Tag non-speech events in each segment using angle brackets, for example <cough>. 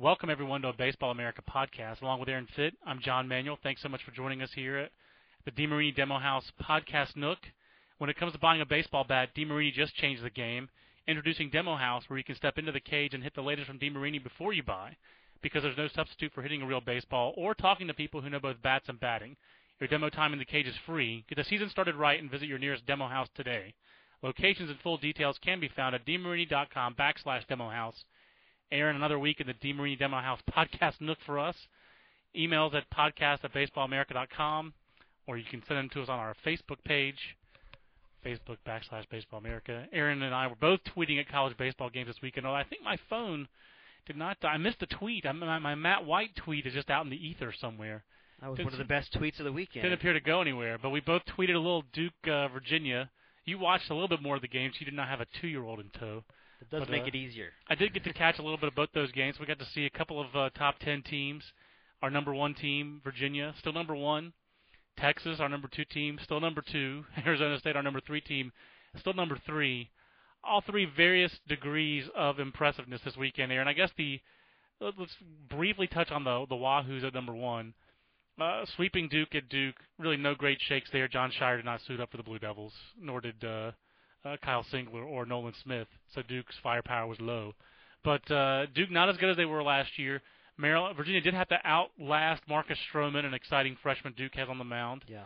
Welcome everyone to a Baseball America podcast. Along with Aaron Fitt, I'm John Manuel. Thanks so much for joining us here at the DeMarini Demo House podcast nook. When it comes to buying a baseball bat, DeMarini just changed the game, introducing Demo House, where you can step into the cage and hit the latest from DeMarini before you buy, because there's no substitute for hitting a real baseball or talking to people who know both bats and batting. Your demo time in the cage is free. Get the season started right and visit your nearest Demo House today. Locations and full details can be found at demarini.com backslash demo house. Aaron, another week in the DeMarini Demo House podcast nook for us. Emails at podcast at baseballamerica.com, or you can send them to us on our Facebook page, Facebook backslash Baseball America. Aaron and I were both tweeting at college baseball games this weekend. Oh, I think my phone did not. I missed a tweet. I, my, my Matt White tweet is just out in the ether somewhere. That was Didn't one of the best tweets of the weekend. Didn't appear to go anywhere, but we both tweeted a little Duke, uh, Virginia. You watched a little bit more of the games. You did not have a two-year-old in tow. It does but, make uh, it easier. I did get to catch a little bit of both those games. We got to see a couple of uh, top ten teams. Our number one team, Virginia, still number one. Texas, our number two team, still number two. <laughs> Arizona State, our number three team, still number three. All three various degrees of impressiveness this weekend, Aaron. I guess the let- let's briefly touch on the the Wahoos at number one. Uh, sweeping Duke at Duke, really no great shakes there. Jon Scheyer did not suit up for the Blue Devils, nor did uh, uh, Kyle Singler or Nolan Smith. So Duke's firepower was low. But uh, Duke not as good as they were last year. Maryland, Virginia did have to outlast Marcus Stroman, an exciting freshman Duke has on the mound. Yeah.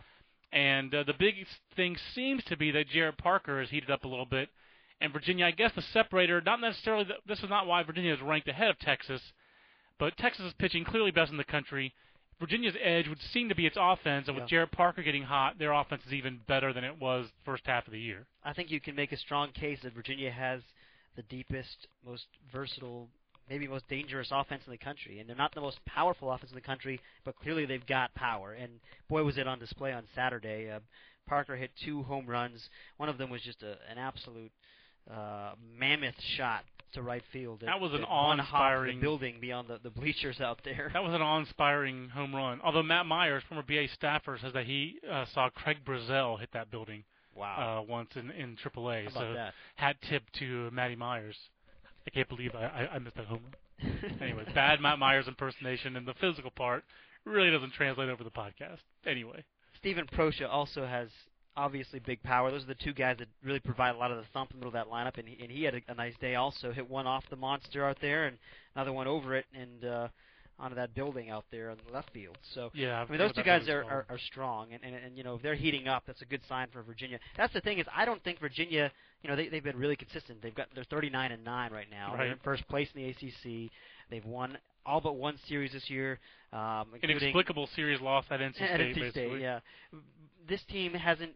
And uh, the big thing seems to be that Jarrett Parker has heated up a little bit. And Virginia, I guess the separator, not necessarily, the, this is not why Virginia is ranked ahead of Texas, but Texas is pitching clearly best in the country. Virginia's edge would seem to be its offense, and with Yeah. Jarrett Parker getting hot, their offense is even better than it was first half of the year. I think you can make a strong case that Virginia has the deepest, most versatile, maybe most dangerous offense in the country. And they're not the most powerful offense in the country, but clearly they've got power. And boy, was it on display on Saturday. Uh, Parker hit two home runs. One of them was just a, an absolute uh, mammoth shot to right field. That was an one hop the awe-inspiring- building beyond the, the bleachers out there. That was an awe-inspiring home run. Although Matt Myers, former BA staffer, says that he uh, saw Craig Brazell hit that building wow. uh, once in, in AAA. How about so that? hat tip to Matty Myers. I can't believe I, I, I missed that home run. <laughs> Anyway, bad Matt Myers impersonation, and the physical part really doesn't translate over the podcast. Anyway, Steven Proscia also has obviously big power. Those are the two guys that really provide a lot of the thump in the middle of that lineup, and he, and he had a, a nice day also. Hit one off the monster out there, and another one over it, and uh, onto that building out there on the left field. So yeah. I mean, those two guys are, are, are strong, and, and and you know if they're heating up, that's a good sign for Virginia. That's the thing is, I don't think Virginia, you know, they they've been really consistent. They've got they're 39 and nine right now. They're in Right. first place in the ACC. They've won all but one series this year, um, inexplicable series loss at NC State. at NC basically. State, yeah. This team hasn't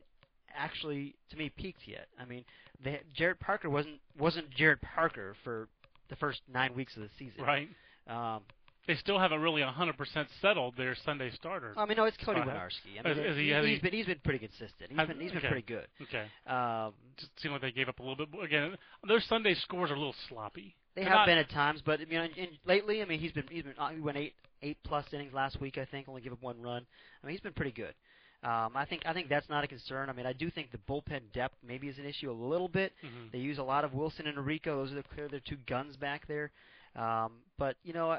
actually, to me, peaked yet. I mean, they, Jarrett Parker wasn't wasn't Jarrett Parker for the first nine weeks of the season. Right. Um, They still haven't really 100% settled their Sunday starter. I mean, no, it's Cody Winiarski. I mean, Is- is he- has has he- been he's been pretty consistent. He's Has- been he's been okay. pretty good. Okay. Um, Just seemed like they gave up a little bit. More again, their Sunday scores are a little sloppy. they They're have not- been at times, but I mean, in, in, lately, I mean, he's been he's been uh, he went eight eight plus innings last week. I think only give up one run. I mean, he's been pretty good. Um, I think I think that's not a concern. I mean, I do think the bullpen depth maybe is an issue a little bit. Mhm. They use a lot of Wilson and Rico. Those are the, clearly their two guns back there. Um, but you know,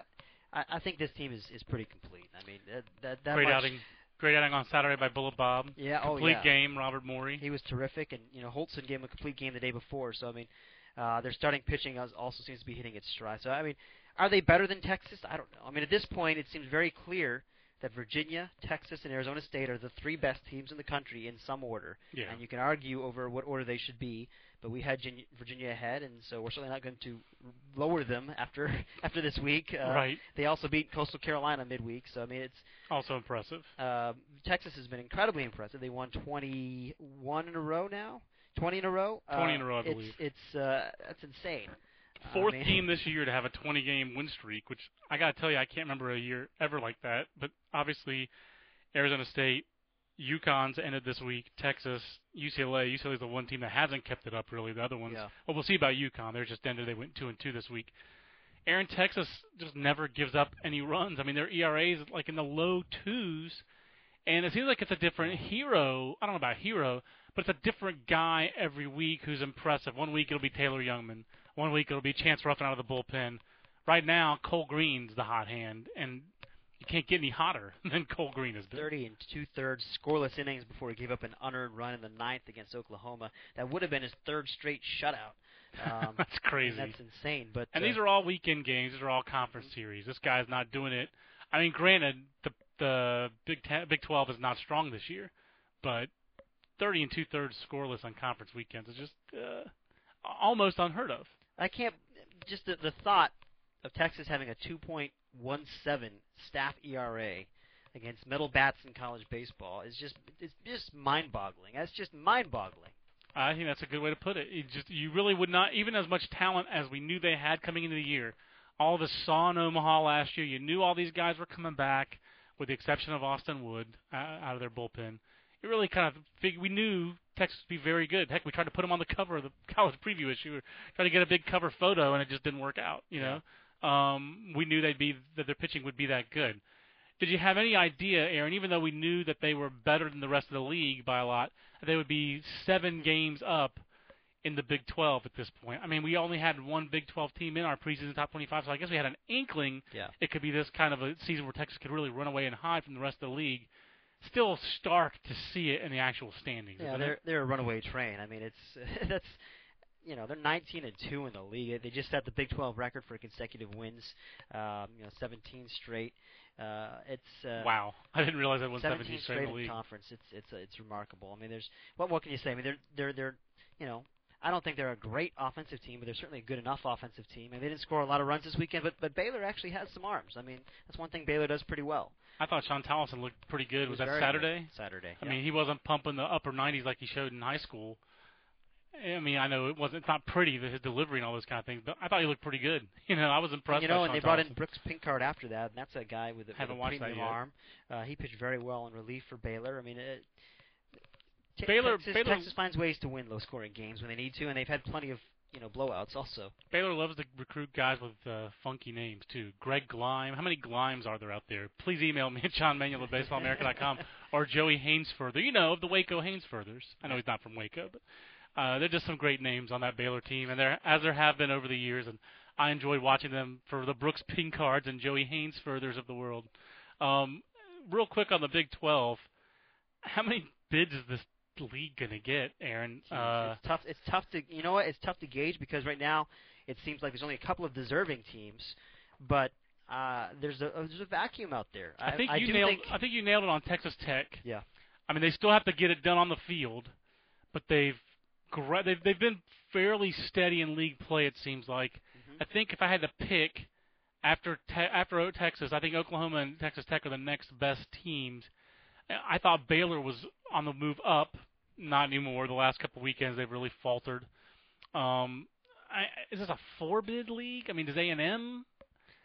I, I think this team is, is pretty complete. I mean, that that, that Great much, outing. Great outing on Saturday by Bullet Bob. Yeah, oh Complete yeah. game, Robert Morey. He was terrific, and you know Hultzen gave him a complete game the day before. So I mean, uh, their starting pitching also seems to be hitting its stride. So I mean, are they better than Texas? I don't know. I mean, at this point, it seems very clear that Virginia, Texas, and Arizona State are the three best teams in the country in some order. Yeah. And you can argue over what order they should be, but we had Gin- Virginia ahead, and so we're certainly not going to lower them after <laughs> after this week. Uh, Right. They also beat Coastal Carolina midweek, so I mean, it's Also impressive. uh, Texas has been incredibly impressive. They won 21 in a row now. 20 in a row. 20 Uh, in a row, I it's, believe. It's uh, that's insane. Fourth mean- team this year to have a 20 game win streak, which I got to tell you, I can't remember a year ever like that. But obviously, Arizona State, UConn's ended this week, Texas, UCLA. UCLA is the one team that hasn't kept it up really. The other ones, Yeah. well, we'll see about UConn. They're just ended. They went two and two this week. Aaron Texas just never gives up any runs. I mean, their ERA is like in the low twos, and it seems like it's a different hero. I don't know about hero, but it's a different guy every week who's impressive. One week it'll be Taylor Jungmann. One week it'll be Chance Ruffin out of the bullpen. Right now, Cole Green's the hot hand, and you can't get any hotter <laughs> than Cole Green has been. 30 and two thirds scoreless innings before he gave up an unearned run in the ninth against Oklahoma. That would have been his third straight shutout. Um, <laughs> That's crazy. That's insane. But And uh, these are all weekend games. These are all conference series. This guy's not doing it. I mean, granted, the the Big Ten, Big Twelve is not strong this year, but thirty and two thirds scoreless on conference weekends is just uh, almost unheard of. I can't. Just the, the thought of Texas having a 2.17 staff ERA against metal bats in college baseball is just it's just mind-boggling. That's just mind-boggling. I think that's a good way to put it. You just you really would not even as much talent as we knew they had coming into the year. All us saw in Omaha last year. You knew all these guys were coming back, with the exception of Austin Wood uh, out of their bullpen. It really kind of fig- we knew Texas be very good. Heck, we tried to put them on the cover of the <laughs> college preview issue. We tried to get a big cover photo, and it just didn't work out. You know, um, we knew they'd be that their pitching would be that good. Did you have any idea, Aaron, even though we knew that they were better than the rest of the league by a lot, that they would be seven games up in the Big 12 at this point? I mean, we only had one Big 12 team in our preseason top 25, so I guess we had an inkling Yeah. it could be this kind of a season where Texas could really run away and hide from the rest of the league. Still stark to see it in the actual standings. Yeah, they're they're a runaway train. I mean, it's <laughs> that's you know they're 19 and two in the league. They just set the Big 12 record for consecutive wins. Um, you know, 17 straight. Uh, it's uh, wow. I didn't realize that won 17 17 straight straight in in the league. conference. It's it's uh, it's remarkable. I mean, there's what what can you say? I mean, they're they're they're you know. I don't think they're a great offensive team, but they're certainly a good enough offensive team. And they didn't score a lot of runs this weekend, but but Baylor actually has some arms. I mean, that's one thing Baylor does pretty well. I thought Shawn Tolleson looked pretty good. He Was, that Saturday? good. Saturday. I yeah. mean, he wasn't pumping the upper 90s like he showed in high school. I mean, I know it wasn't. It's not pretty the- his delivery and all those kind of things, but I thought he looked pretty good. <laughs> You know, I was impressed. you know, by and Sean they brought in Brooks Pinckard after that, and that's a guy with a, with a premium arm. Uh, he pitched very well in relief for Baylor. I mean, it, Baylor- Texas, Baylor- Texas finds ways to win low-scoring games when they need to, and they've had plenty of you know blowouts also. Baylor loves to recruit guys with uh, funky names too. Greg Glime. How many Glimes are there out there? Please email me at johnmanuel at baseballamerica.com <laughs> or Joey Hainsfurther. You know, of the Waco Hainsfurthers. I know he's not from Waco, but uh, they're just some great names on that Baylor team, and there as there have been over the years. And I enjoyed watching them for the Brooks Pinckards and Joey Hainsfurthers of the world. Um, real quick on the Big 12, how many bids is this league going to get, Aaron? Uh, it's tough. It's tough to you know what? It's tough to gauge because right now it seems like there's only a couple of deserving teams, but uh, there's a there's a vacuum out there. I think you nailed. think, I think you nailed it on Texas Tech. Yeah. I mean, they still have to get it done on the field, but they've they've they've been fairly steady in league play. It seems like. Mm-hmm. I think if I had to pick after te- after Texas, I think Oklahoma and Texas Tech are the next best teams. I thought Baylor was on the move up. Not anymore. The last couple weekends they've really faltered. Um, I, is this a four bid league? I mean, does A and M?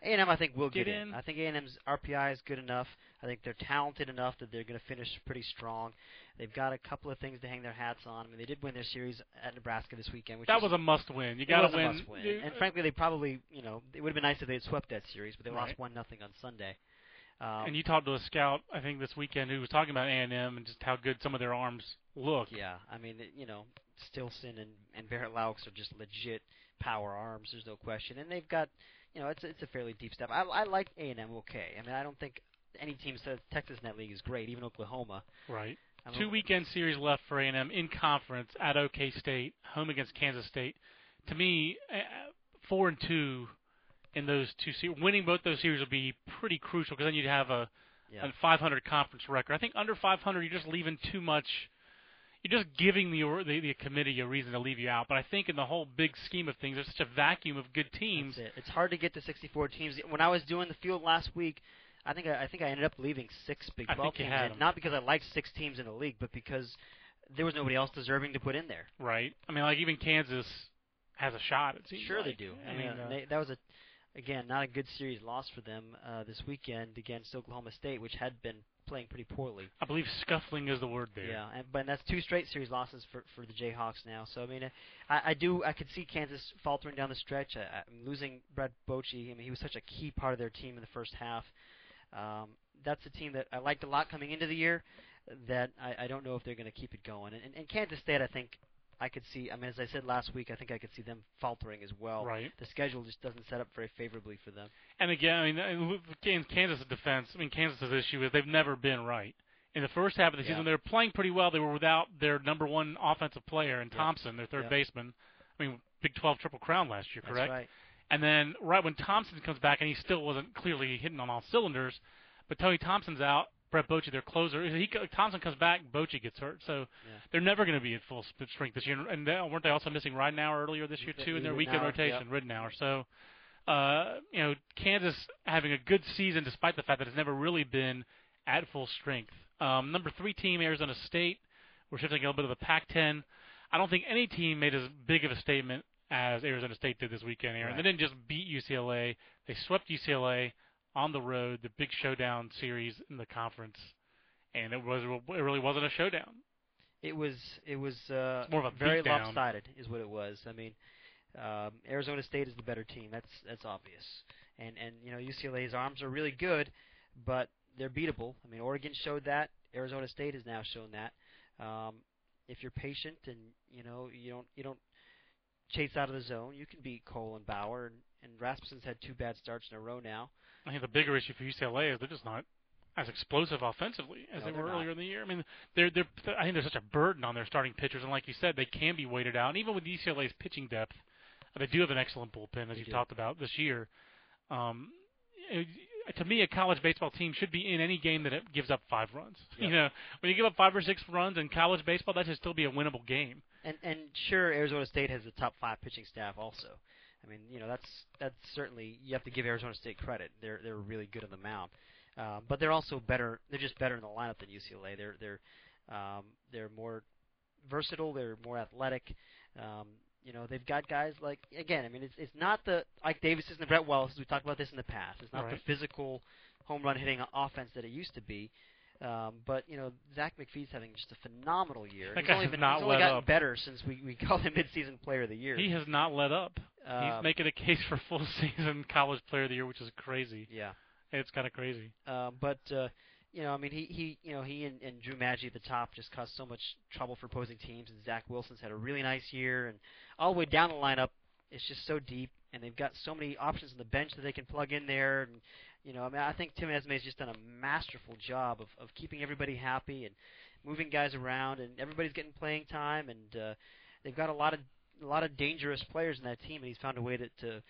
A&M, I think will Get get, in. I think A&M's RPI is good enough. I think they're talented enough that they're going to finish pretty strong. They've got a couple of things to hang their hats on. I mean, they did win their series at Nebraska this weekend, which That was a must win. You got to a win. must win. You- And frankly, they probably, you know, it would have been nice if they had swept that series, but they Right. lost one nothing on Sunday. Um, and you talked to a scout, I think this weekend, who was talking about A and M and just how good some of their arms look. Yeah, I mean, you know, Stilson and and Barret Loux are just legit power arms. There's no question, and they've got, you know, it's it's a fairly deep step. I I like A and M okay. I mean, I don't think any team says Texas Net league is great, even Oklahoma. Right. Two weekend series left for A&M in conference at OK State, home against Kansas State. To me, uh, four and two in those two series. Winning both those series would be pretty crucial because then you'd have a, Yeah. a 500 conference record. I think under 500, you're just leaving too much. You're just giving the, the the committee a reason to leave you out. But I think in the whole big scheme of things, there's such a vacuum of good teams. It. It's hard to get to 64 teams. When I was doing the field last week, I think I, I think I ended up leaving six Big I 12 think you teams had in, 'em. not because I liked six teams in the league, but because there was nobody else deserving to put in there. Right. I mean, like even Kansas has a shot. It seems Sure they do. I And, mean, uh, they, that was a again not a good series loss for them uh, this weekend against Oklahoma State, which had been playing pretty poorly. I believe scuffling is the word there. Yeah, and, but that's two straight series losses for for the Jayhawks now. So I mean, I, I do I could see Kansas faltering down the stretch. I, I'm losing Brett Bochy. I mean, he was such a key part of their team in the first half. Um, that's a team that I liked a lot coming into the year. That I, I don't know if they're going to keep it going. And, and, and Kansas State, I think I could see. I mean, as I said last week, I think I could see them faltering as well. Right. The schedule just doesn't set up very favorably for them. And again, I mean, in Kansas' defense, I mean, Kansas' issue is they've never been right. In the first half of the Yeah. season, they were playing pretty well. They were without their number one offensive player in. Thompson, their third Yeah. baseman. I mean, Big 12 Triple Crown last year, correct? That's right. And then right when Thompson comes back, and he still wasn't clearly hitting on all cylinders, but Tony Thompson's out. Brett Bochy, their closer, he Thompson comes back, Bochy gets hurt, so Yeah. they're never going to be at full strength this year. And they, weren't they also missing Ridenhour earlier this year too in their weekend rotation? Ridenhour. So, uh, you know, Kansas having a good season despite the fact that it's never really been at full strength. Um, number three team Arizona State. We're shifting a little bit of the Pac-10. I don't think any team made as big of a statement as Arizona State did this weekend. Aaron, Right. they didn't just beat UCLA; they swept UCLA on the road, the big showdown series in the conference, and it was it really wasn't a showdown. It was it was uh, more of a very lopsided, is what it was. I mean, um, Arizona State is the better team. That's that's obvious. And and you know UCLA's arms are really good, but they're beatable. I mean Oregon showed that. Arizona State has now shown that. Um, if you're patient and you know you don't you don't chase out of the zone, you can beat Cole and Bauer. And, and Rasmussen's had two bad starts in a row now. I think the bigger issue for UCLA is they're just not as explosive offensively as No, they were not. earlier in the year. I mean, they're they're I think there's such a burden on their starting pitchers, and like you said, they can be weighted out. And even with UCLA's pitching depth, they do have an excellent bullpen, as They you do. talked about this year. Um, it- to me, a college baseball team should be in any game that it gives up five runs. Yep. <laughs> You know, when you give up five or six runs in college baseball, that should still be a winnable game. And and sure, Arizona State has a top five pitching staff also. I mean, you know, that's that's certainly you have to give Arizona State credit. They're they're really good on the mound, um, but they're also better. They're just better in the lineup than UCLA. They're they're um, they're more versatile. They're more athletic. Um, you know, they've got guys like again. I mean, it's it's not the Ike Davises and the Brett Wallaces. We talked about this in the past. It's not Right. the physical home run hitting offense that it used to be. Um, but you know, Zack MacPhee's having just a phenomenal year. That he's only been not he's only gotten up. better since we we <laughs> called him midseason player of the year. He has not let up. Uh, He's making a case for full <laughs> season college player of the year, which is crazy. yeah. It's kind of crazy. Uh, but uh, you know, I mean, he he you know he and, and Drew Maggi at the top just caused so much trouble for opposing teams. And Zach Wilson's had a really nice year, and all the way down the lineup, it's just so deep, and they've got so many options on the bench that they can plug in there. And you know, I mean, I think Tim Esmay's just done a masterful job of of keeping everybody happy and moving guys around, and everybody's getting playing time, and uh, they've got a lot of a lot of dangerous players in that team, and he's found a way to. to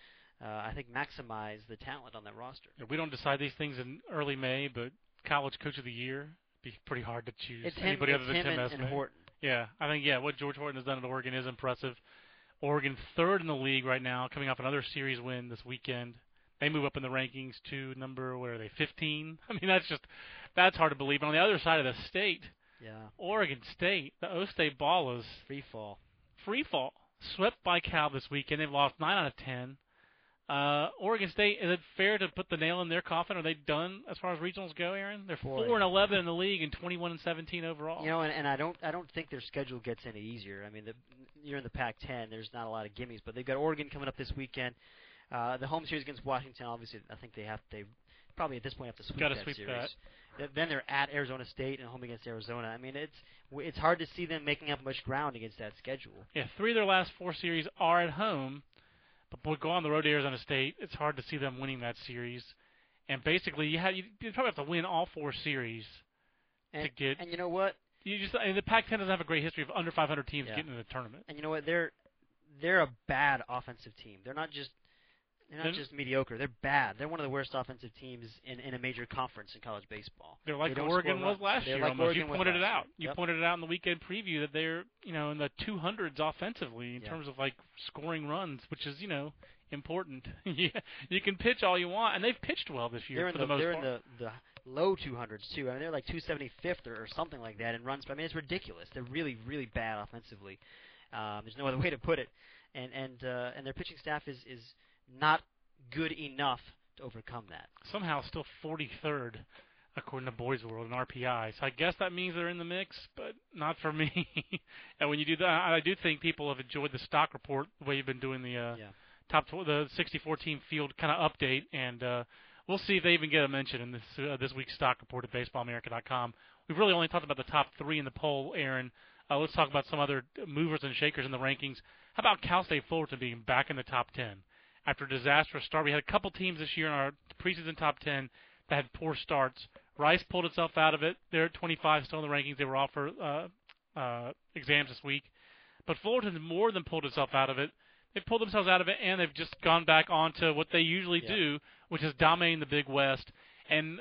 uh, I think maximize the talent on that roster. We don't decide these things in early May, but college coach of the year be pretty hard to choose It's him, anybody it's other than him Tim and, Esmay. and Horton. Yeah, I think yeah, what George Horton has done at Oregon is impressive. Oregon third in the league right now, coming off another series win this weekend. They move up in the rankings to number what are they, 15? <laughs> I mean, that's just that's hard to believe. And on the other side of the state, Yeah, Oregon State, the O State Ballers, free fall. free fall, swept by Cal this weekend. They've lost nine out of ten. Uh, Oregon State, is it fair to put the nail in their coffin? Are they done as far as regionals go, Aaron? They're Boy. four and eleven in the league and twenty-one and seventeen overall. You know, and, and I don't I don't think their schedule gets any easier. I mean, the, you're in the Pac-10. There's not a lot of gimmies, but they've got Oregon coming up this weekend. Uh, the home series against Washington, obviously, I think they have they probably at this point have to sweep Gotta that sweep series. Th- Then they're at Arizona State and home against Arizona. I mean, it's it's hard to see them making up much ground against that schedule. Yeah, three of their last four series are at home, but boy, go on the road to Arizona State. It's hard to see them winning that series. And basically, you have you, probably have to win all four series And, to get. and you know what? You just I mean, the Pac-10 doesn't have a great history of under 500 teams Yeah. getting to the tournament. And you know what? They're they're a bad offensive team. They're not just They're not just mediocre. They're bad. They're one of the worst offensive teams in, in a major conference in college baseball. They're like They Oregon was last They're year. like almost. Oregon you pointed it out. year. You Yep. pointed it out in the weekend preview that they're you know in the 200s offensively in Yeah. terms of like scoring runs, which is you know important. <laughs> yeah, you can pitch all you want, and they've pitched well this year They're in for the, the, most they're part. in the the low 200s too. I mean, they're like 275th or, or something like that in runs. I mean, it's ridiculous. They're really really bad offensively. Um, there's no other way to put it. And and uh, and their pitching staff is is not good enough to overcome that. Somehow still 43rd according to Boyd's World and RPI. So I guess that means they're in the mix, but not for me. <laughs> and when you do that, I do think people have enjoyed the stock report the way you've been doing the uh, Yeah. top tw- the 64 team field kind of update, and uh, we'll see if they even get a mention in this uh, this week's stock report at BaseballAmerica.com. We've really only talked about the top three in the poll, Aaron. Uh, let's talk about some other movers and shakers in the rankings. How about Cal State Fullerton being back in the top 10 after a disastrous start? We had a couple teams this year in our preseason top 10 that had poor starts. Rice pulled itself out of it. They're at 25 still in the rankings. They were off for uh, uh, exams this week. But Fullerton's more than pulled itself out of it. They've pulled themselves out of it, and they've just gone back onto what they usually Yeah. do, which is dominating the Big West. And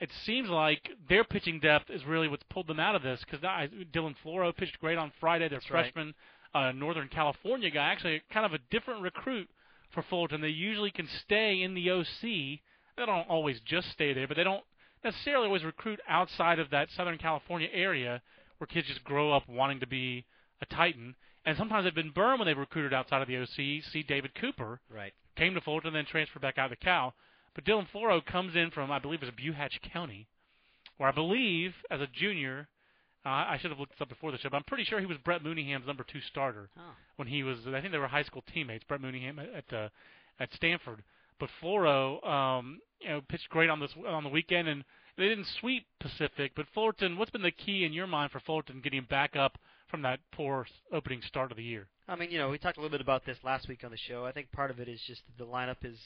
it seems like their pitching depth is really what's pulled them out of this because Dylan Floro pitched great on Friday. Their That's right. freshman, uh, Northern California guy, actually kind of a different recruit for Fullerton. They usually can stay in the OC. They don't always just stay there, but they don't necessarily always recruit outside of that Southern California area where kids just grow up wanting to be a Titan. And sometimes they've been burned when they've recruited outside of the OC. See David Cooper Right. came to Fullerton, then transferred back out to Cal. But Dylan Floro comes in from, I believe, it was Buhach Colony, where I believe, as a junior, uh, I should have looked this up before the show, but I'm pretty sure he was Brett Mooneyham's number two starter Oh. when he was. I think they were high school teammates. Brett Mooneyham at uh, at Stanford. But Floro, um, you know, pitched great on this on the weekend, and they didn't sweep Pacific. But Fullerton, what's been the key in your mind for Fullerton getting back up from that poor opening start of the year? I mean, you know, we talked a little bit about this last week on the show. I think part of it is just the lineup is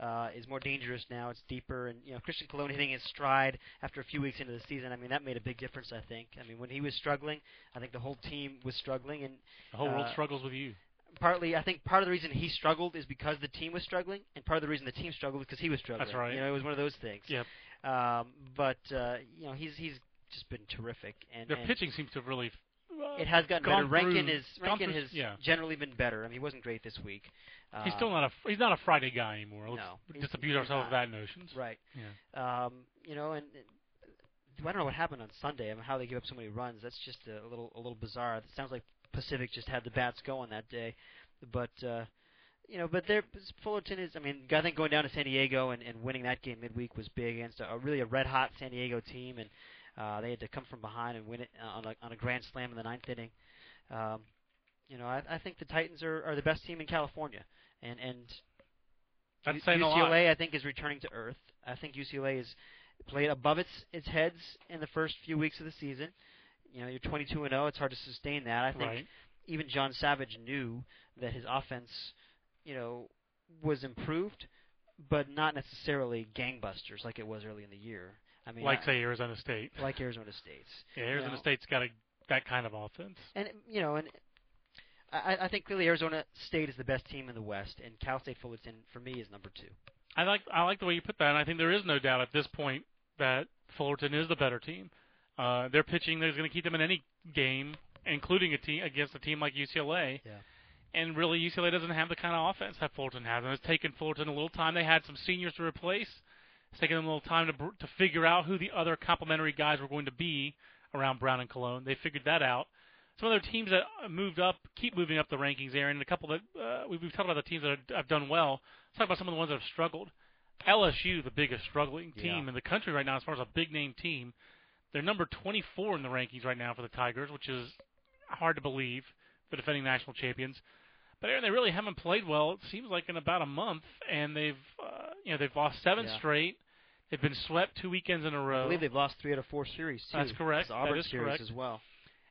uh, is more dangerous now. It's deeper, and you know, Christian Colon hitting his stride after a few weeks into the season. I mean, that made a big difference. I think. I mean, when he was struggling, I think the whole team was struggling, and The whole world Uh, struggles with you. partly, I think part of the reason he struggled is because the team was struggling, and part of the reason the team struggled is because he was struggling. That's right. You know, it was one of those things. Yep. Um, but uh, you know, he's he's just been terrific, and, Their and pitching seems to have really. Uh, it has gotten gone better. Renken through- is Renken through- has yeah. generally been better. I mean, he wasn't great this week. Uh, He's still not a he's not a Friday guy anymore. Let's No, he's- disabuse he's ourselves of not. that notion. right. Yeah. Um, you know, and, and I don't know what happened on Sunday. I mean, how they give up so many runs. That's just a little a little bizarre. It sounds like Pacific just had the bats going that day, but. uh you know, but they're Fullerton is. I mean, I think going down to San Diego and, and winning that game midweek was big against a, a really a red hot San Diego team, and uh, they had to come from behind and win it uh, on a on a grand slam in the ninth inning. Um, you know, I, I think the Titans are, are the best team in California, and and That's U- saying a lot. UCLA I think is returning to earth. I think UCLA is played above its its heads in the first few weeks of the season. You know, you're 22 and 0. It's hard to sustain that. I think Right. even John Savage knew that his offense, you know, was improved, but not necessarily gangbusters like it was early in the year. I mean, like I- say Arizona State. like Arizona State's. Yeah, Arizona know. State's got a that kind of offense. And you know, and I, I think clearly Arizona State is the best team in the West, and Cal State Fullerton for me is number two. I like I like the way you put that, and I think there is no doubt at this point that Fullerton is the better team. Uh, their pitching is going to keep them in any game, including a team against a team like UCLA. Yeah. And really, UCLA doesn't have the kind of offense that Fullerton has, and it's taken Fullerton a little time. They had some seniors to replace. It's taken them a little time to to figure out who the other complementary guys were going to be around Brown and Colon. They figured that out. Some other teams that uh, moved up keep moving up the rankings, Aaron. And a couple that uh, we've, we've talked about the teams that have, have done well. Let's talk about some of the ones that have struggled. LSU, the biggest struggling team Yeah. in the country right now, as far as a big name team. They're number 24 in the rankings right now for the Tigers, which is hard to believe. The defending national champions, but Aaron, they really haven't played well. It seems like in about a month, and they've uh, you know they've lost seven Yeah. straight. They've been swept two weekends in a row. I believe they've lost three out of four series too. That's correct. The Auburn That is series correct. as well.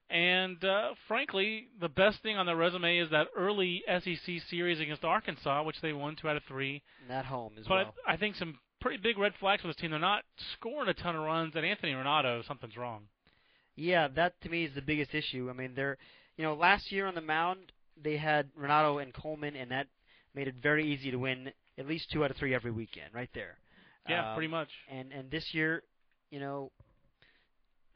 And uh, frankly, the best thing on their resume is that early SEC series against Arkansas, which they won two out of three. And at home as well. but well. I think some pretty big red flags for this team. They're not scoring a ton of runs, and Anthony Ranaudo, something's wrong. Yeah, that to me is the biggest issue. I mean, they're you know last year on the mound they had Ranaudo and Coleman, and that made it very easy to win at least two out of three every weekend, right there. Yeah, Um, pretty much. And and this year, you know,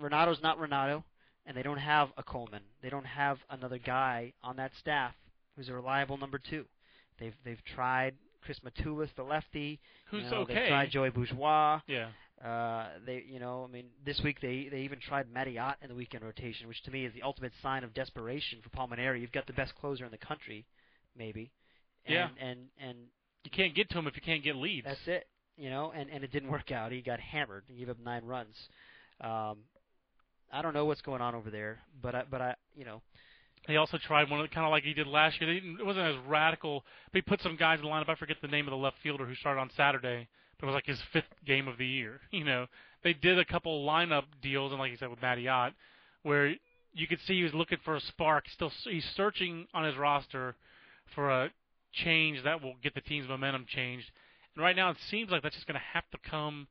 Ranaudo's not Ranaudo, and they don't have a Coleman. They don't have another guy on that staff who's a reliable number two. They've they've tried Chris Matulis, the lefty. Who's you know, okay. They've tried Joey Bourgeois. Yeah. Uh, they, you know, I mean, this week they they even tried Matty Ott in the weekend rotation, which to me is the ultimate sign of desperation for Paul Mainieri. You've got the best closer in the country, maybe. And, Yeah. And and You can't get to him if you can't get leads. that's it. You know, and and it didn't work out. He got hammered. He gave up nine runs. Um, I don't know what's going on over there, but I, but I, you know, He also tried one kind of like he did last year. It wasn't as radical. But he put some guys in the lineup. I forget the name of the left fielder who started on Saturday, it was like his fifth game of the year. <laughs> You know, they did a couple lineup deals, and like you said with Matty Ott, where you could see he was looking for a spark. Still, he's searching on his roster for a change that will get the team's momentum changed. And right now, it seems like that's just going to have to come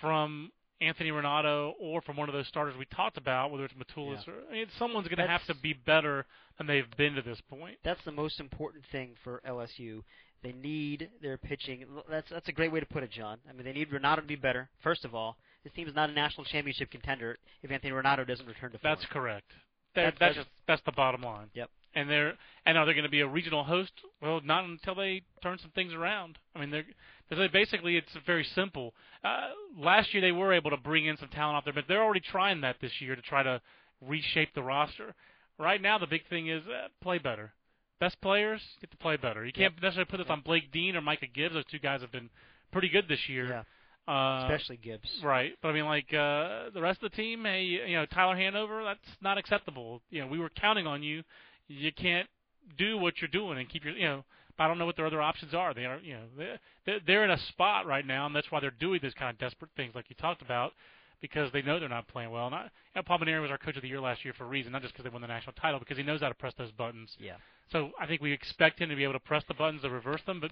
from Anthony Ranaudo or from one of those starters we talked about, whether it's Matulis Yeah. or I mean, someone's going to have to be better than they've been to this point. that's the most important thing for LSU. They need their pitching. That's that's a great way to put it, John. I mean, they need Ranaudo to be better. First of all, this team is not a national championship contender if Anthony Ranaudo doesn't return to form. That's correct. That, That's- that's that's- that's the bottom line. Yep. And they're and are they going to be a regional host? Well, not until they turn some things around. I mean, they're they basically it's very simple. Uh, last year they were able to bring in some talent out there, but they're already trying that this year to try to reshape the roster. Right now, the big thing is uh, play better. Best players get to play better. You can't necessarily put this on Blake Dean or Micah Gibbs. Those two guys have been pretty good this year. Yeah, Uh, especially Gibbs. Right, but I mean, like uh, the rest of the team, hey, you know, Tyler Hanover, that's not acceptable. You know, we were counting on you. You can't do what you're doing and keep your, you know. I don't know what their other options are. They are, you know, they're- they're they're in a spot right now, and that's why they're doing these kind of desperate things, like you talked about, because they know they're not playing well. Not, you know, Paul Mainieri was our coach of the year last year for a reason, not just because they won the national title, because he knows how to press those buttons. Yeah. So I think we expect him to be able to press the buttons to reverse them, but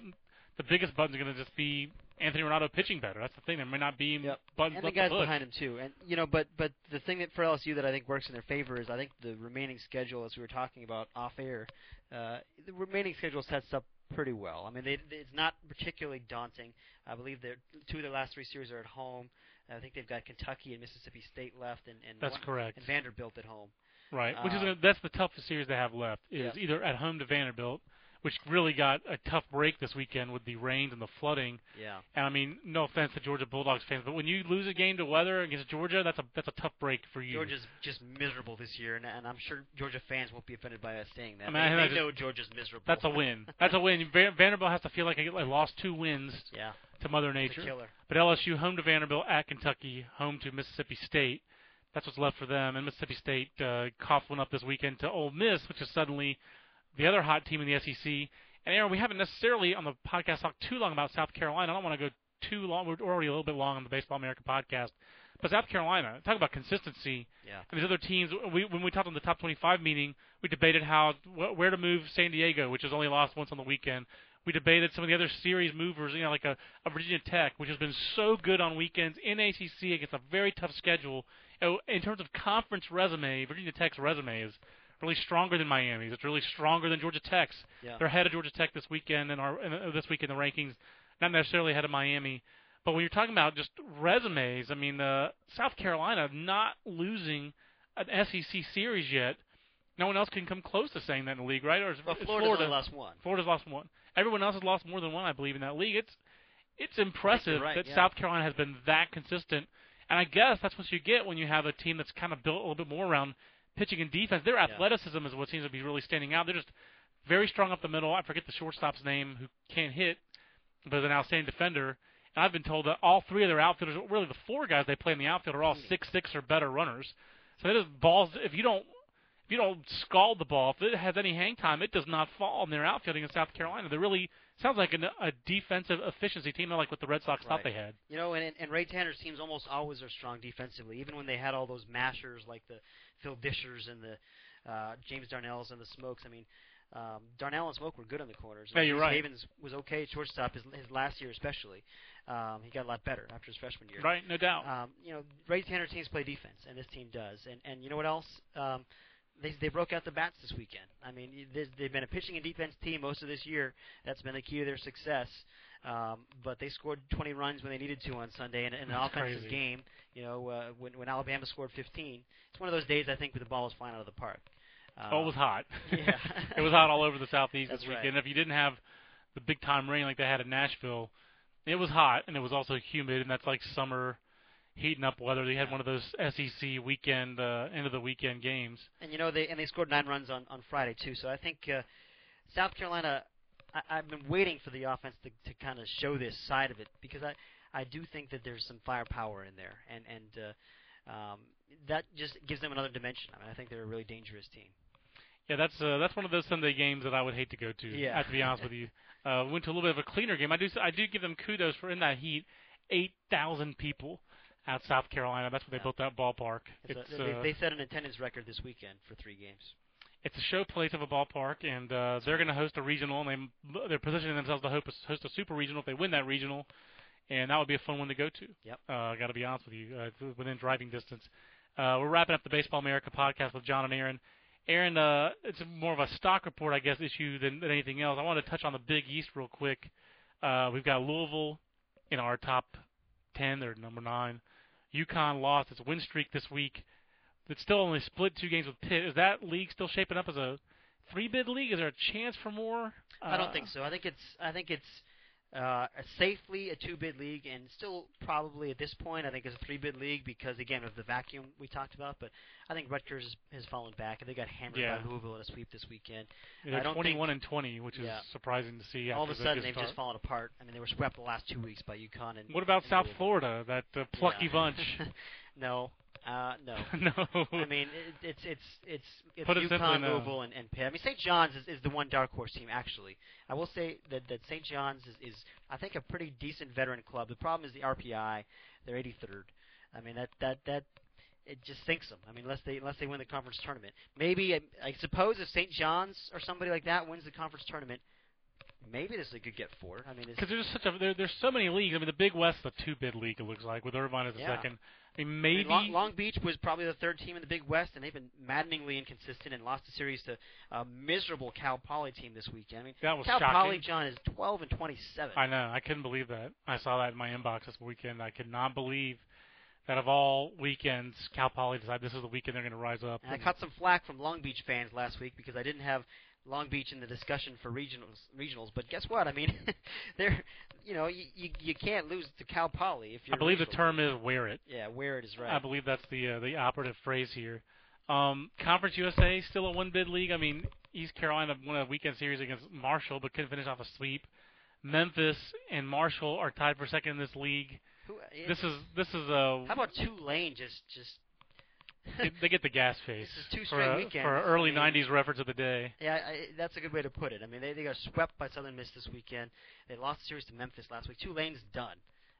the biggest buttons are going to just be Anthony Ranaudo pitching better. That's the thing. There may not be Yep. buttons and the guys behind him too. And you know, but but the thing that for LSU that I think works in their favor is I think the remaining schedule, as we were talking about off air, uh, the remaining schedule sets up pretty well. I mean, they, they- it's not particularly daunting. I believe that two of their last three series are at home. I think they've got Kentucky and Mississippi State left, and, and That's one- correct. and Vanderbilt at home. Right, which is um, gonna, that's the toughest series they have left is Yeah. either at home to Vanderbilt, which really got a tough break this weekend with the rains and the flooding. Yeah. And I mean, no offense to Georgia Bulldogs fans, but when you lose a game to weather against Georgia, that's a that's a tough break for you. Georgia's just miserable this year, and, and I'm sure Georgia fans won't be offended by us saying that. I mean, I they think they just- know Georgia's miserable. That's a win. That's a win. Vanderbilt has to feel like they lost two wins yeah. To Mother Nature. But LSU home to Vanderbilt, at Kentucky, home to Mississippi State. That's what's left for them. And Mississippi State uh, coughed one up this weekend to Ole Miss, which is suddenly the other hot team in the SEC. And Aaron, we haven't necessarily on the podcast talked too long about South Carolina. I don't want to go too long. We're already a little bit long on the Baseball America podcast. But South Carolina, talk about consistency. Yeah. And these other teams, we, when we talked on the top 25 meeting, we debated how wh- where to move San Diego, which has only lost once on the weekend. We debated some of the other series movers, you know, like a, a Virginia Tech, which has been so good on weekends in ACC against a very tough schedule. Oh, In terms of conference resume, Virginia Tech's resume is really stronger than Miami's. It's really stronger than Georgia Tech's. Yeah. They're ahead of Georgia Tech this weekend our in, uh, this week in the rankings, not necessarily ahead of Miami. But when you're talking about just resumes, I mean, uh, South Carolina not losing an SEC series yet. No one else can come close to saying that in the league, right? Or is, Well, Florida's Florida lost one. Florida's lost one. Everyone else has lost more than one, I believe, in that league. It's it's impressive right, that yeah. South Carolina has been that consistent. And I guess that's what you get when you have a team that's kind of built a little bit more around pitching and defense. Their athleticism is what seems to be really standing out. They're just very strong up the middle. I forget the shortstop's name who can't hit, but is an outstanding defender. And I've been told that all three of their outfielders, really the four guys they play in the outfield, are all hmm. six six or better runners. So it is balls. If you don't you don't scald the ball, if it has any hang time, it does not fall in their outfielding in South Carolina. They really sounds like an, a defensive efficiency team, like what the Red Sox thought they had. You know, and and Ray Tanner's teams almost always are strong defensively, even when they had all those mashers like the Phil Dishers and the uh, James Darnells and the Smoaks. I mean, um, Darnell and Smoak were good in the corners. Yeah, you're right. Havens was okay at shortstop his, his last year, especially. Um, he got a lot better after his freshman year. Right, no doubt. Um, you know, Ray Tanner teams play defense, and this team does. And and you know what else? Um, they they broke out the bats this weekend. I mean, they- they've been a pitching and defense team most of this year. That's been the key to their success. Um, but they scored 20 runs when they needed to on Sunday in, in an That's offensive crazy. game. You know, uh, when when Alabama scored 15, it's one of those days I think where the ball was flying out of the park. Um, oh, it was hot. <laughs> <laughs> yeah. it was hot all over the southeast That's this right. weekend. If you didn't have the big time rain like they had in Nashville, it was hot and it was also humid, and that's like summer heating up weather. They had one of those SEC weekend uh, end of the weekend games. And you know they and they scored nine runs on on Friday too. So I think uh, South Carolina. I, I've been waiting for the offense to to kind of show this side of it because I I do think that there's some firepower in there and and uh, um, that just gives them another dimension. I mean I think they're a really dangerous team. Yeah, that's uh, that's one of those Sunday games that I would hate to go to. Yeah. I have to be honest with you. Uh, went to a little bit of a cleaner game. I do I do give them kudos for in that heat, eight thousand people at South Carolina. That's they Yeah. built that ballpark. It's It's a, they, uh, they set an attendance record this weekend for three games. it's a showplace of a ballpark, and uh, they're going to host a regional, and they they're positioning themselves to host a super regional if they win that regional, and that would be a fun one to go to. Yep. Uh, I got to be honest with you, uh, within driving distance. Uh, we're wrapping up the Baseball America podcast with John and Aaron. Aaron, uh, it's more of a stock report, I guess, issue than, than anything else. I want to touch on the Big East real quick. Uh, we've got Louisville in our top ten. They're number nine. UConn lost its win streak this week. It's still only split two games with Pitt. Is that league still shaping up as a three bid league? Is there a chance for more? I don't Uh, think so. I think it's I think it's uh, a safely a two bid league, and still probably at this point I think it's a three bid league because again of the vacuum we talked about. But I think Rutgers has, fallen back, and they got hammered Yeah. by Louisville in a sweep this weekend. They're 21 and 20, which is surprising to see. All of a sudden they've start. just fallen apart. I mean they were swept the last two weeks by UConn and. What about and South Louisville. Florida? That uh, plucky Yeah. bunch. <laughs> no, uh, no. <laughs> no. I mean, it, it's it's it's it's Put UConn, no. Louisville, and, and Pitt. I mean, St. John's is, is the one dark horse team. Actually, I will say that that St. John's is, is I think a pretty decent veteran club. The problem is the RPI. They're 83rd. I mean that that that it just sinks them. I mean, unless they unless they win the conference tournament. Maybe I, I suppose if St. John's or somebody like that wins the conference tournament, maybe this league could get four. I mean, it's, Because there's such a there, there's so many leagues. I mean, the Big West is a two bid league. It looks like with Irvine as the Yeah. second. I mean, I maybe mean, Long, Long Beach was probably the third team in the Big West, and they've been maddeningly inconsistent and lost the series to a miserable Cal Poly team this weekend. I mean, that was Cal shocking. Poly John is 12 and 27. I know. I couldn't believe that. I saw that in my inbox this weekend. I could not believe that of all weekends, Cal Poly decided this is the weekend they're going to rise up. And I caught some flack from Long Beach fans last week because I didn't have Long Beach in the discussion for regionals. Regionals, but guess what? I mean, <laughs> they're you know you you, you can't lose to Cal Poly if you're. I believe the term is wear it. Yeah, where it is right. I believe that's the uh, the operative phrase here. Um, Conference USA still a one bid league. I mean, East Carolina won a weekend series against Marshall, but couldn't finish off a sweep. Memphis and Marshall are tied for second in this league. Who, This is this is a how about Tulane just just. They, get the gas face <laughs> This is two for straight a, weekends. for a early I mean- '90s reference of the day. Yeah, I, that's a good way to put it. I mean, they they got swept by Southern Miss this weekend. They lost the series to Memphis last week. Tulane's done.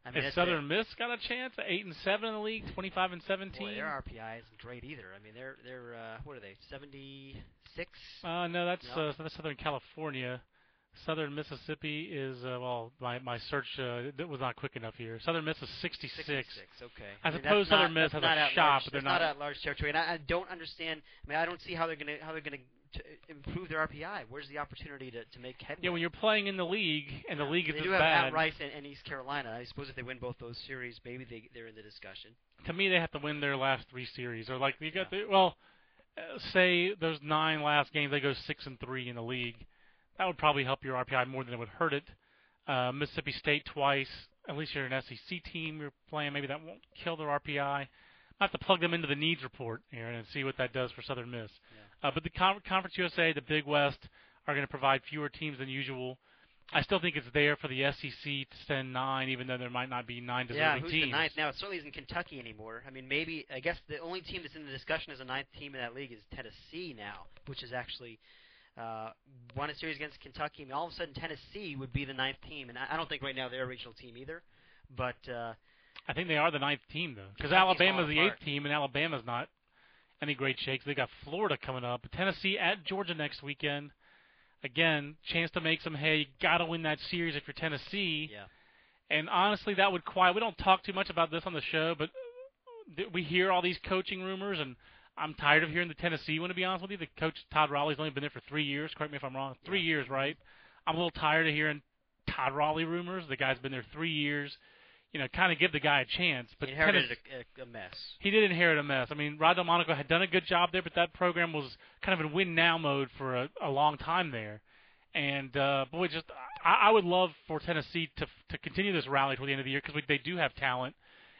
I mean, Has Southern Miss got a chance? Eight and seven in the league, 25 and 17. Boy, their RPI isn't great either. I mean, they're they're uh, what are they? Seventy six. Uh, no, that's No. uh, that's Southern California. Southern Mississippi is uh, well, my my search uh, was not quick enough here. Southern Miss is 66. Okay. I mean, suppose Southern not, Miss has a shop, large, but they're that's not- at large territory. And I, I don't understand. I mean, I don't see how they're gonna how they're gonna t- improve their RPI. Where's the opportunity to to make headway? Yeah, when you're playing in the league and the league is they do have bad, Matt Rice and, and East Carolina. I suppose if they win both those series, maybe they they're in the discussion. to me they have to win their last three series. Or like you got the well, uh, say those nine last games they go six and three in the league. That would probably help your RPI more than it would hurt it. Uh, Mississippi State twice. At least you're an SEC team you're playing. Maybe that won't kill their RPI. I have to plug them into the needs report, Aaron, and see what that does for Southern Miss. Uh, but the Con- Conference USA, the Big West, are going to provide fewer teams than usual. I still think it's there for the SEC to send nine, even though there might not be nine deserving teams. Yeah, who's teams. the ninth now? It certainly isn't Kentucky anymore. I mean, maybe I guess the only team that's in the discussion as a ninth team in that league is Tennessee now, which is actually uh, won a series against Kentucky. I mean, all of a sudden Tennessee would be the ninth team, and I, I don't think right now they're a regional team either. But uh, I think they are the ninth team though, because Alabama's the eighth team, and Alabama's not any great shakes. They got Florida coming up, Tennessee at Georgia next weekend. Again, chance to make some hay. You got to win that series if you're Tennessee. yeah, And honestly, that would quiet. We don't talk too much about this on the show, but we hear all these coaching rumors, and I'm tired of hearing the Tennessee one. To be honest with you, the coach Todd Raleigh's only been there for three years. Correct me if I'm wrong. Three years, right? I'm a little tired of hearing Todd Raleigh rumors. The guy's been there three years. You know, kind of give the guy a chance. But he inherited a, a mess. he did inherit a mess. I mean, Rod Delmonico had done a good job there, but that program was kind of in win now mode for a, a long time there. And uh, boy, just I, I would love for Tennessee to to continue this rally toward the end of the year because they do have talent,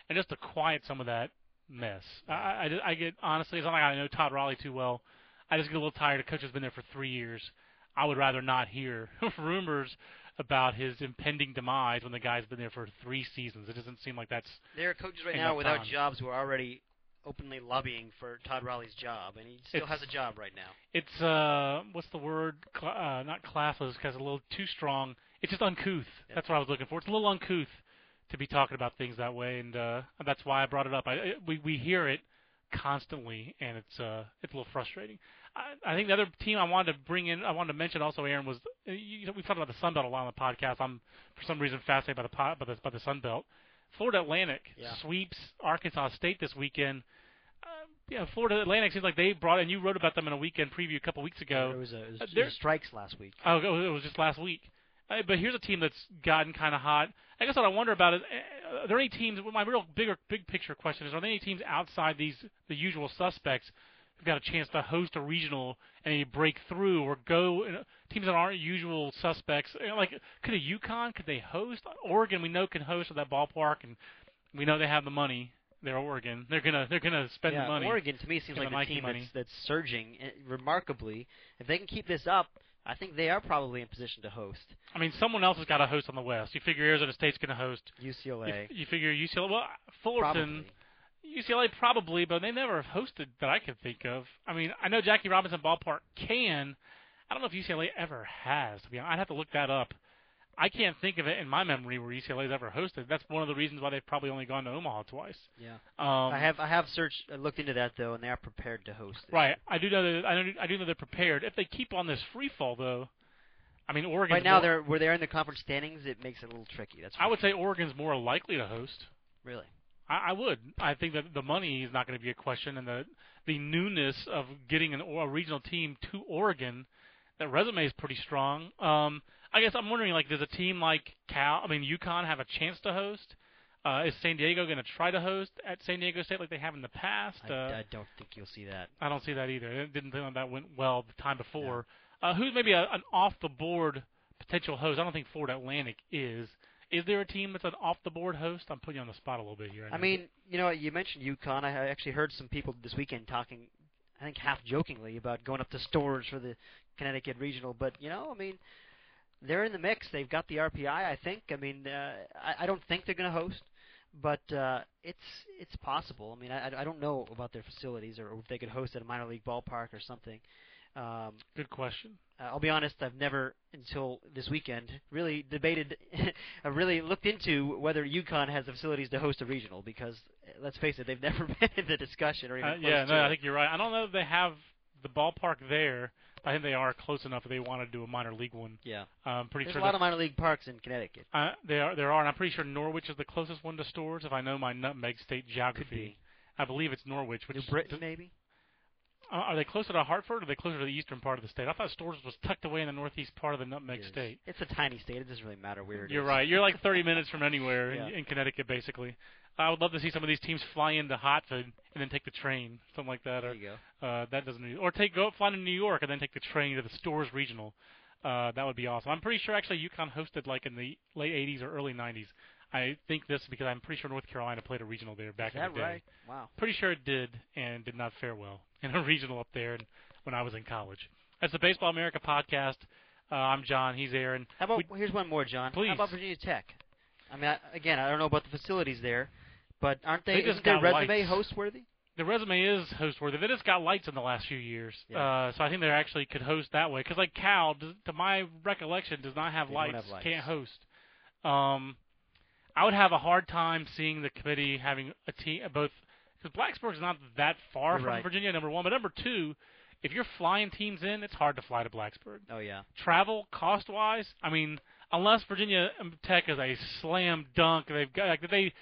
and just to quiet some of that mess. I, I, I- I get honestly, it's not like I know Todd Raleigh too well. I just get a little tired. A coach has been there for three years. I would rather not hear <laughs> rumors about his impending demise when the guy's been there for three seasons. It doesn't seem like that's There are coaches right now without time. jobs who are already openly lobbying for Todd Raleigh's job, and he still It's- has a job right now. it's uh what's the word Cla- uh not classless because a little too strong it's just uncouth Yep. that's what i was looking for it's a little uncouth to be talking about things that way and uh that's why i brought it up i we we hear it constantly and it's uh it's a little frustrating i i think the other team i wanted to bring in i wanted to mention also aaron was uh, you know we've talked about the sun belt a lot on the podcast i'm for some reason fascinated by the pot by the by the sun belt florida atlantic Yeah. sweeps arkansas state this weekend uh, yeah, Florida Atlantic seems like they brought, and you wrote about them in a weekend preview a couple weeks ago. There was a, it was, Uh, there there- was strikes last week. Oh, it was just last week. But here's a team that's gotten kind of hot. I guess what I wonder about is, uh, are there any teams? well, My real bigger, big picture question is: Are there any teams outside these the usual suspects who've got a chance to host a regional and maybe break through or go? uh, Teams that aren't usual suspects, uh, like could a UConn? Could they host? Oregon, we know can host at that ballpark, and we know they have the money. They're Oregon. They're gonna they're gonna spend yeah, the money. Oregon to me seems like the the team money. that's, that's surging eh, remarkably. If they can keep this up, I think they are probably in position to host I mean, someone else has got to host on the West. You figure Arizona State's gonna host. You, UCLA. you figure UCLA. Well, Fullerton. Probably. UCLA probably, but they never have hosted that I can think of. I mean, I know Jackie Robinson Ballpark can. I don't know if UCLA ever has. To be honest, I'd have to look that up. I can't think of it in my memory where UCLA's ever hosted. That's one of the reasons why they've probably only gone to Omaha twice. Yeah. Um, I have I have searched uh, looked into that though, and they are prepared to host. It. right. I do know that I, know, I do know they're prepared. If they keep on this free fall though, I mean, Oregon's Right now, more, they're where they're in the conference standings. It makes it a little tricky. That's I would sure. say Oregon's more likely to host. really. I, I would. I think that the money is not going to be a question, and the the newness of getting an, a regional team to Oregon, that resume is pretty strong. Um, I guess I'm wondering, like, does a team like Cal, I mean, UConn have a chance to host? Uh, is San Diego going to try to host at San Diego State like they have in the past? I, uh, I don't think you'll see that. I don't see that either. It didn't think that went well the time before. Uh, who's maybe a, an off the board potential host? I don't think Florida Atlantic is. Is there a team that's an off the board host? I'm putting you on the spot a little bit here. I know. mean, you know, you mentioned UConn. I I actually heard some people this weekend talking, I think half jokingly, about going up to Storrs for the Connecticut Regional. But you know, I mean, they're in the mix. They've got the RPI. I think. I mean, uh, I, I don't think they're going to host, but uh, it's it's possible. I mean, I, I don't know about their facilities or if they could host at a minor league ballpark or something. Um, good question. uh, I'll be honest, I've never until this weekend really debated, <laughs> I really looked into whether UConn has the facilities to host a regional because let's face it, they've <laughs> never been in the discussion or even Uh, yeah, no, it. I think you're right. I don't know if they have the ballpark there. I think they are close enough if they want to do a minor league one. yeah, I'm pretty there's sure a lot of minor league parks in Connecticut. uh, they are. There are, and I'm pretty sure Norwich is the closest one to Storrs. If I know my nutmeg state Could geography, be I believe it's Norwich. Which New Britain, maybe. uh, are they closer to Hartford or are they closer to the eastern part of the state? I thought Storrs was tucked away in the northeast part of the nutmeg It state. It's a tiny state. It doesn't really matter where it You're is. right. You're like 30 <laughs> minutes from anywhere Yeah. in, in Connecticut, basically. I would love to see some of these teams fly into Hartford and then take the train, something like that. There Or you go. uh, that doesn't, or take go fly to New York and then take the train to the Storrs Regional. Uh, that would be awesome. I'm pretty sure actually UConn hosted like in the late 80s or early 90s. I think this because I'm pretty sure North Carolina played a regional there back in the day. right? Wow. Pretty sure it did and did not fare well in a <laughs> regional up there when I was in college. That's the Baseball America podcast. Uh, I'm John. He's Aaron. How about We- here's one more, John. Please. How about Virginia Tech? I mean, I, again, I don't know about the facilities there, but aren't they? They just their resume lights. host worthy? the resume is host worthy. They just got lights in the last few years, Yeah. uh, so I think they actually could host that way. Because like Cal, does, to my recollection, does not have lights, have lights. can't host. Um, I would have a hard time seeing the committee having a team both because Blacksburg's not that far from right. Virginia, number one, but number two, if you're flying teams in, it's hard to fly to Blacksburg. Oh yeah. Travel cost wise, I mean, unless Virginia Tech is a slam dunk, they've got like they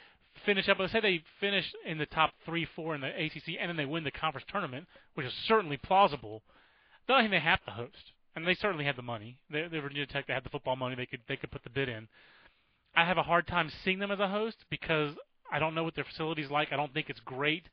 finish up. Let's say they finish in the top three, four in the ACC, and then they win the conference tournament, which is certainly plausible. I think they have to host. and they certainly had the money. They, they Virginia Tech. They had the football money. They could they could put the bid in. I have a hard time seeing them as a host because I don't know what their facility's like. I don't think it's great,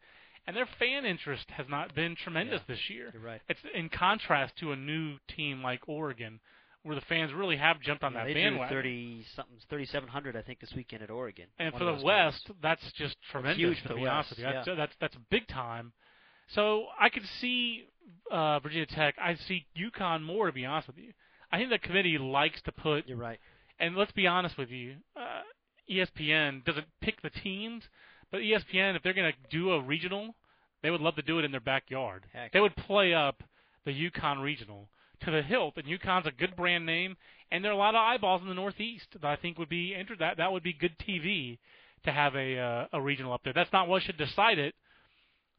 and their fan interest has not been tremendous Yeah, this year. You're right. It's in contrast to a new team like Oregon, where the fans really have jumped on Yeah, that bandwagon. thirty something, thirty-seven hundred, I think, this weekend at Oregon. And for the West, games. that's just tremendous. huge for to the be honest West, with you, that's, yeah. that's that's big time. So I could see uh, Virginia Tech. I see UConn more, to be honest with you. I think the committee likes to put, you're right. and let's be honest with you, uh, ESPN doesn't pick the teams, but ESPN, if they're going to do a regional, they would love to do it in their backyard. Heck. They would play up the UConn regional to the hilt, and UConn's a good brand name, and there are a lot of eyeballs in the Northeast that I think would be inter- that that would be good TV to have a uh, a regional up there. That's not what should decide it,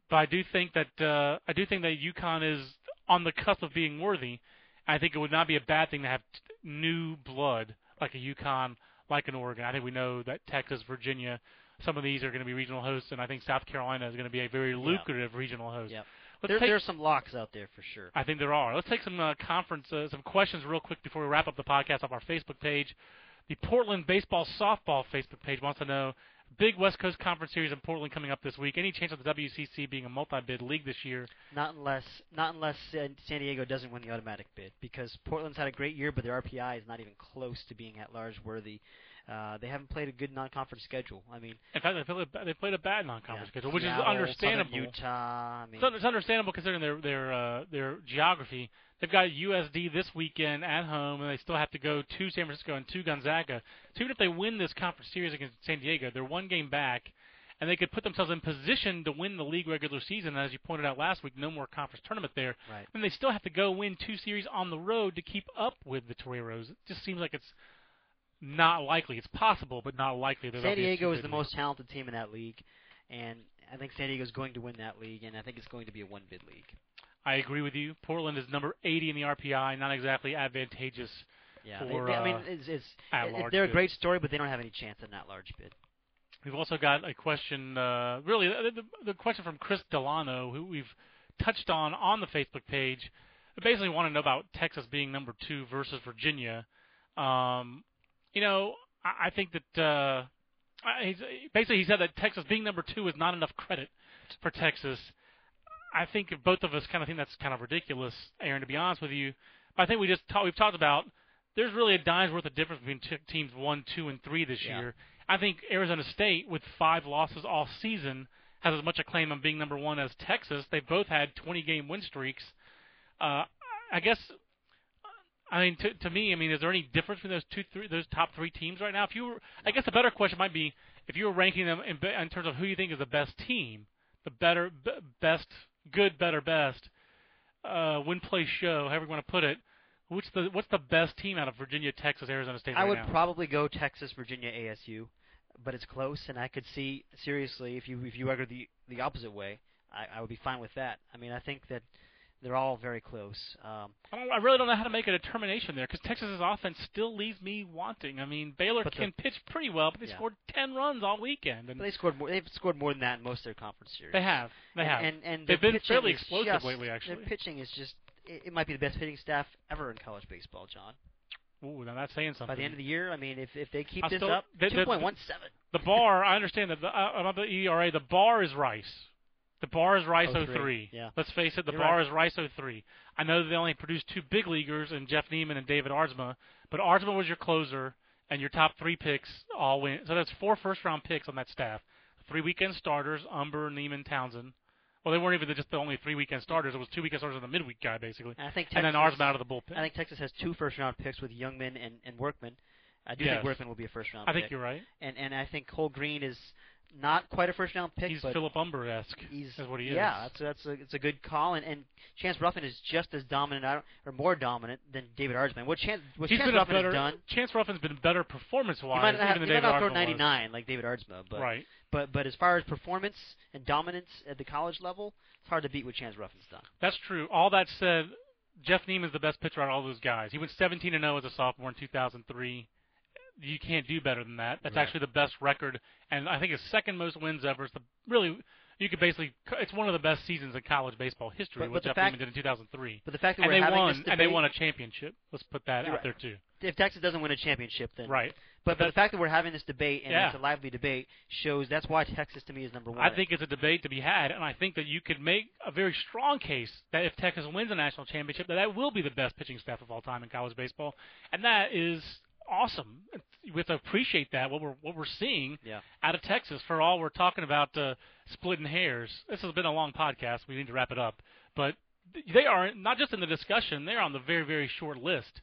but I do think that uh, I do think that UConn is on the cusp of being worthy. I think it would not be a bad thing to have t- new blood like a UConn, like an Oregon. I think we know that Texas, Virginia, some of these are going to be regional hosts, and I think South Carolina is going to be a very lucrative regional host. Yep. Let's There, take- there's some locks out there for sure. I think there are. Let's take some uh, conference, uh, some questions real quick before we wrap up the podcast off our Facebook page. The Portland Baseball Softball Facebook page wants to know big West Coast Conference series in Portland coming up this week. Any chance of the WCC being a multi-bid league this year? Not unless not unless San San Diego doesn't win the automatic bid because Portland's had a great year, but their RPI is not even close to being at large worthy. Uh, they haven't played a good non-conference schedule. I mean, In fact, they played a, they played a bad non-conference yeah, schedule, which Seattle, is understandable. Southern Utah. I mean, It's, it's understandable considering their their uh, their geography. They've got USD this weekend at home, and they still have to go to San Francisco and to Gonzaga. So even if they win this conference series against San Diego, they're one game back, and they could put themselves in position to win the league regular season. As you pointed out last week, no more conference tournament there. right. And they still have to go win two series on the road to keep up with the Toreros. It just seems like it's not likely. It's possible, but not likely. that San they'll be a Diego is the league. most talented team in that league, and I think San Diego is going to win that league, and I think it's going to be a one-bid league. I agree with you. Portland is number 80 in the RPI, not exactly advantageous Yeah, they, For, they, I mean, uh, it's, it's at it- large they're a great story, but they don't have any chance in that large bid. We've also got a question, uh, really, the, the, question from Chris Delano, who we've touched on on the Facebook page. They basically want to know about Texas being number two versus Virginia. Um, you know, I, I think that uh, he's, basically he said that Texas being number two is not enough credit for Texas. I think both of us kind of think that's kind of ridiculous, Aaron. To be honest with you, but I think we just ta- we've talked about there's really a dime's worth of difference between t- teams one, two, and three this Yeah. year. I think Arizona State, with five losses all season, has as much a claim on being number one as Texas. They've both had 20 game win streaks. Uh, I guess. I mean, to, to me, I mean, is there any difference between those two, three, those top three teams right now? If you, were, I guess the better question might be if you were ranking them in, in terms of who you think is the best team, the better, b- best, good, better, best, uh, win, play, show, however you want to put it. What's the what's the best team out of Virginia, Texas, Arizona State I right would now? probably go Texas, Virginia, ASU, but it's close, and I could see seriously if you if you argue the the opposite way, I, I would be fine with that. I mean, I think that they're all very close. Um, I, I really don't know how to make a determination there because Texas's offense still leaves me wanting. I mean, Baylor can pitch pretty well, but they Yeah. scored ten runs all weekend, and but they scored more. They've scored more than that in most of their conference series. they have. They and, have. and, and They've been fairly explosive just- lately, actually. Their pitching is just. It, it might be the best hitting staff ever in college baseball, John. Ooh, now that's saying something. By the end of the year, I mean, if if they keep I this still- up, two point one seven. the bar, I understand that the, uh, about the ERA, the bar is Rice. The bar is Rice 03, 03. yeah. Let's face it, the You're bar right. is Rice 03. I know that they only produced two big leaguers in Jeff Niemann and David Aardsma, but Aardsma was your closer, and your top three picks all went. So that's four first round picks on that staff. Three weekend starters: Humber, Niemann, Townsend. Well, they weren't even just the only three weekend starters. It was two weekend starters and the midweek guy, basically. And I think and Texas, then Aardsma out of the bullpen. I think Texas has two first round picks with Jungmann and, and Workman. I do Yes. think Workman will be a first round I think you're right. And and I think Cole Green is not quite a first round pick, He's Philip Humber esque. he's is what he yeah, is. that's that's a, it's a good call. And, and Chance Ruffin is just as dominant I don't- or more dominant than David Aardsma. What Chance what He's Chance Ruffin better. has done. Chance Ruffin's been better performance He wise might not, have, even he might not throw Aardsma was. 99 like David Aardsma, but Right. but but as far as performance and dominance at the college level, it's hard to beat what Chance Ruffin's done. That's true. All that said, Jeff Niemann's the best pitcher out of all those guys. He went 17 and 0 as a sophomore in 2003. You can't do better than that. That's Right. actually the best record, and I think his second most wins ever. It's the really You could basically it's one of the best seasons in college baseball history, But- but which Jeff fact- did in 2003. But the fact that And we're they having won, this and they won a championship. Let's put that out right. there too. if Texas doesn't win a championship, then Right. But, but But the fact that we're having this debate and Yeah. it's a lively debate shows that's why Texas to me is number one. I think it's a debate to be had, and I think that you could make a very strong case that if Texas wins a national championship, that that will be the best pitching staff of all time in college baseball, and that is awesome. We have to appreciate that what we're what we're seeing Yeah. out of Texas. For all we're talking about uh, splitting hairs, this has been a long podcast. We need to wrap it up, but they are not just in the discussion; they're on the very very short list.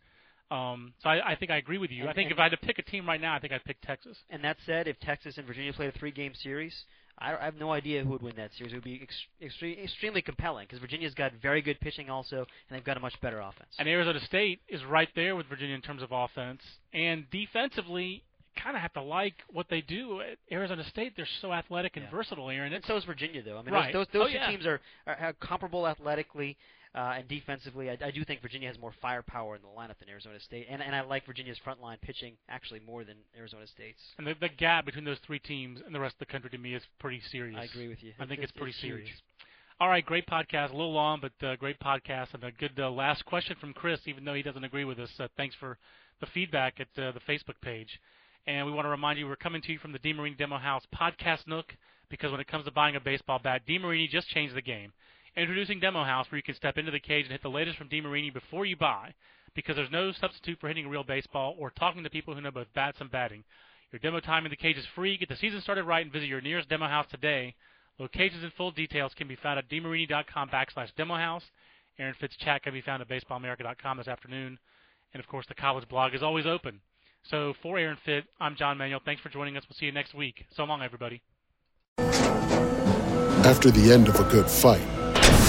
Um, so I, I think I agree with you. And- I think if I had to pick a team right now, I think I'd pick Texas. And that said, if Texas and Virginia played a three-game series, I, I have no idea who would win that series. It would be ex- extre- extremely compelling because Virginia's got very good pitching also, and they've got a much better offense. And Arizona State is right there with Virginia in terms of offense. And defensively, kind of have to like what they do. At Arizona State, they're so athletic and Yeah. versatile here. And and so is Virginia, though. I mean, Right. those those, those Oh, two yeah. teams are, are, are comparable athletically uh, and defensively. I, I do think Virginia has more firepower in the lineup than Arizona State, and and I like Virginia's front line pitching actually more than Arizona State's. and the, the gap between those three teams and the rest of the country to me is pretty serious. I agree with you. I think it's, pretty huge. serious. All right, great podcast. A little long, but uh, great podcast. And a good uh, last question from Chris, even though he doesn't agree with us. Uh, thanks for the feedback at uh, the Facebook page. And we want to remind you we're coming to you from the DeMarini Demo House podcast nook because when it comes to buying a baseball bat, DeMarini just changed the game. Introducing Demo House, where you can step into the cage and hit the latest from DeMarini before you buy, because there's no substitute for hitting a real baseball or talking to people who know both bats and batting. Your demo time in the cage is free. Get the season started right and visit your nearest demo house today. Locations and full details can be found at demarini.com backslash demo house. Aaron Fitt's chat can be found at baseballamerica.com this afternoon. And of course, the college blog is always open. So for Aaron Fitt, I'm John Manuel. Thanks for joining us. We'll see you next week. So long, everybody. After the end of a good fight,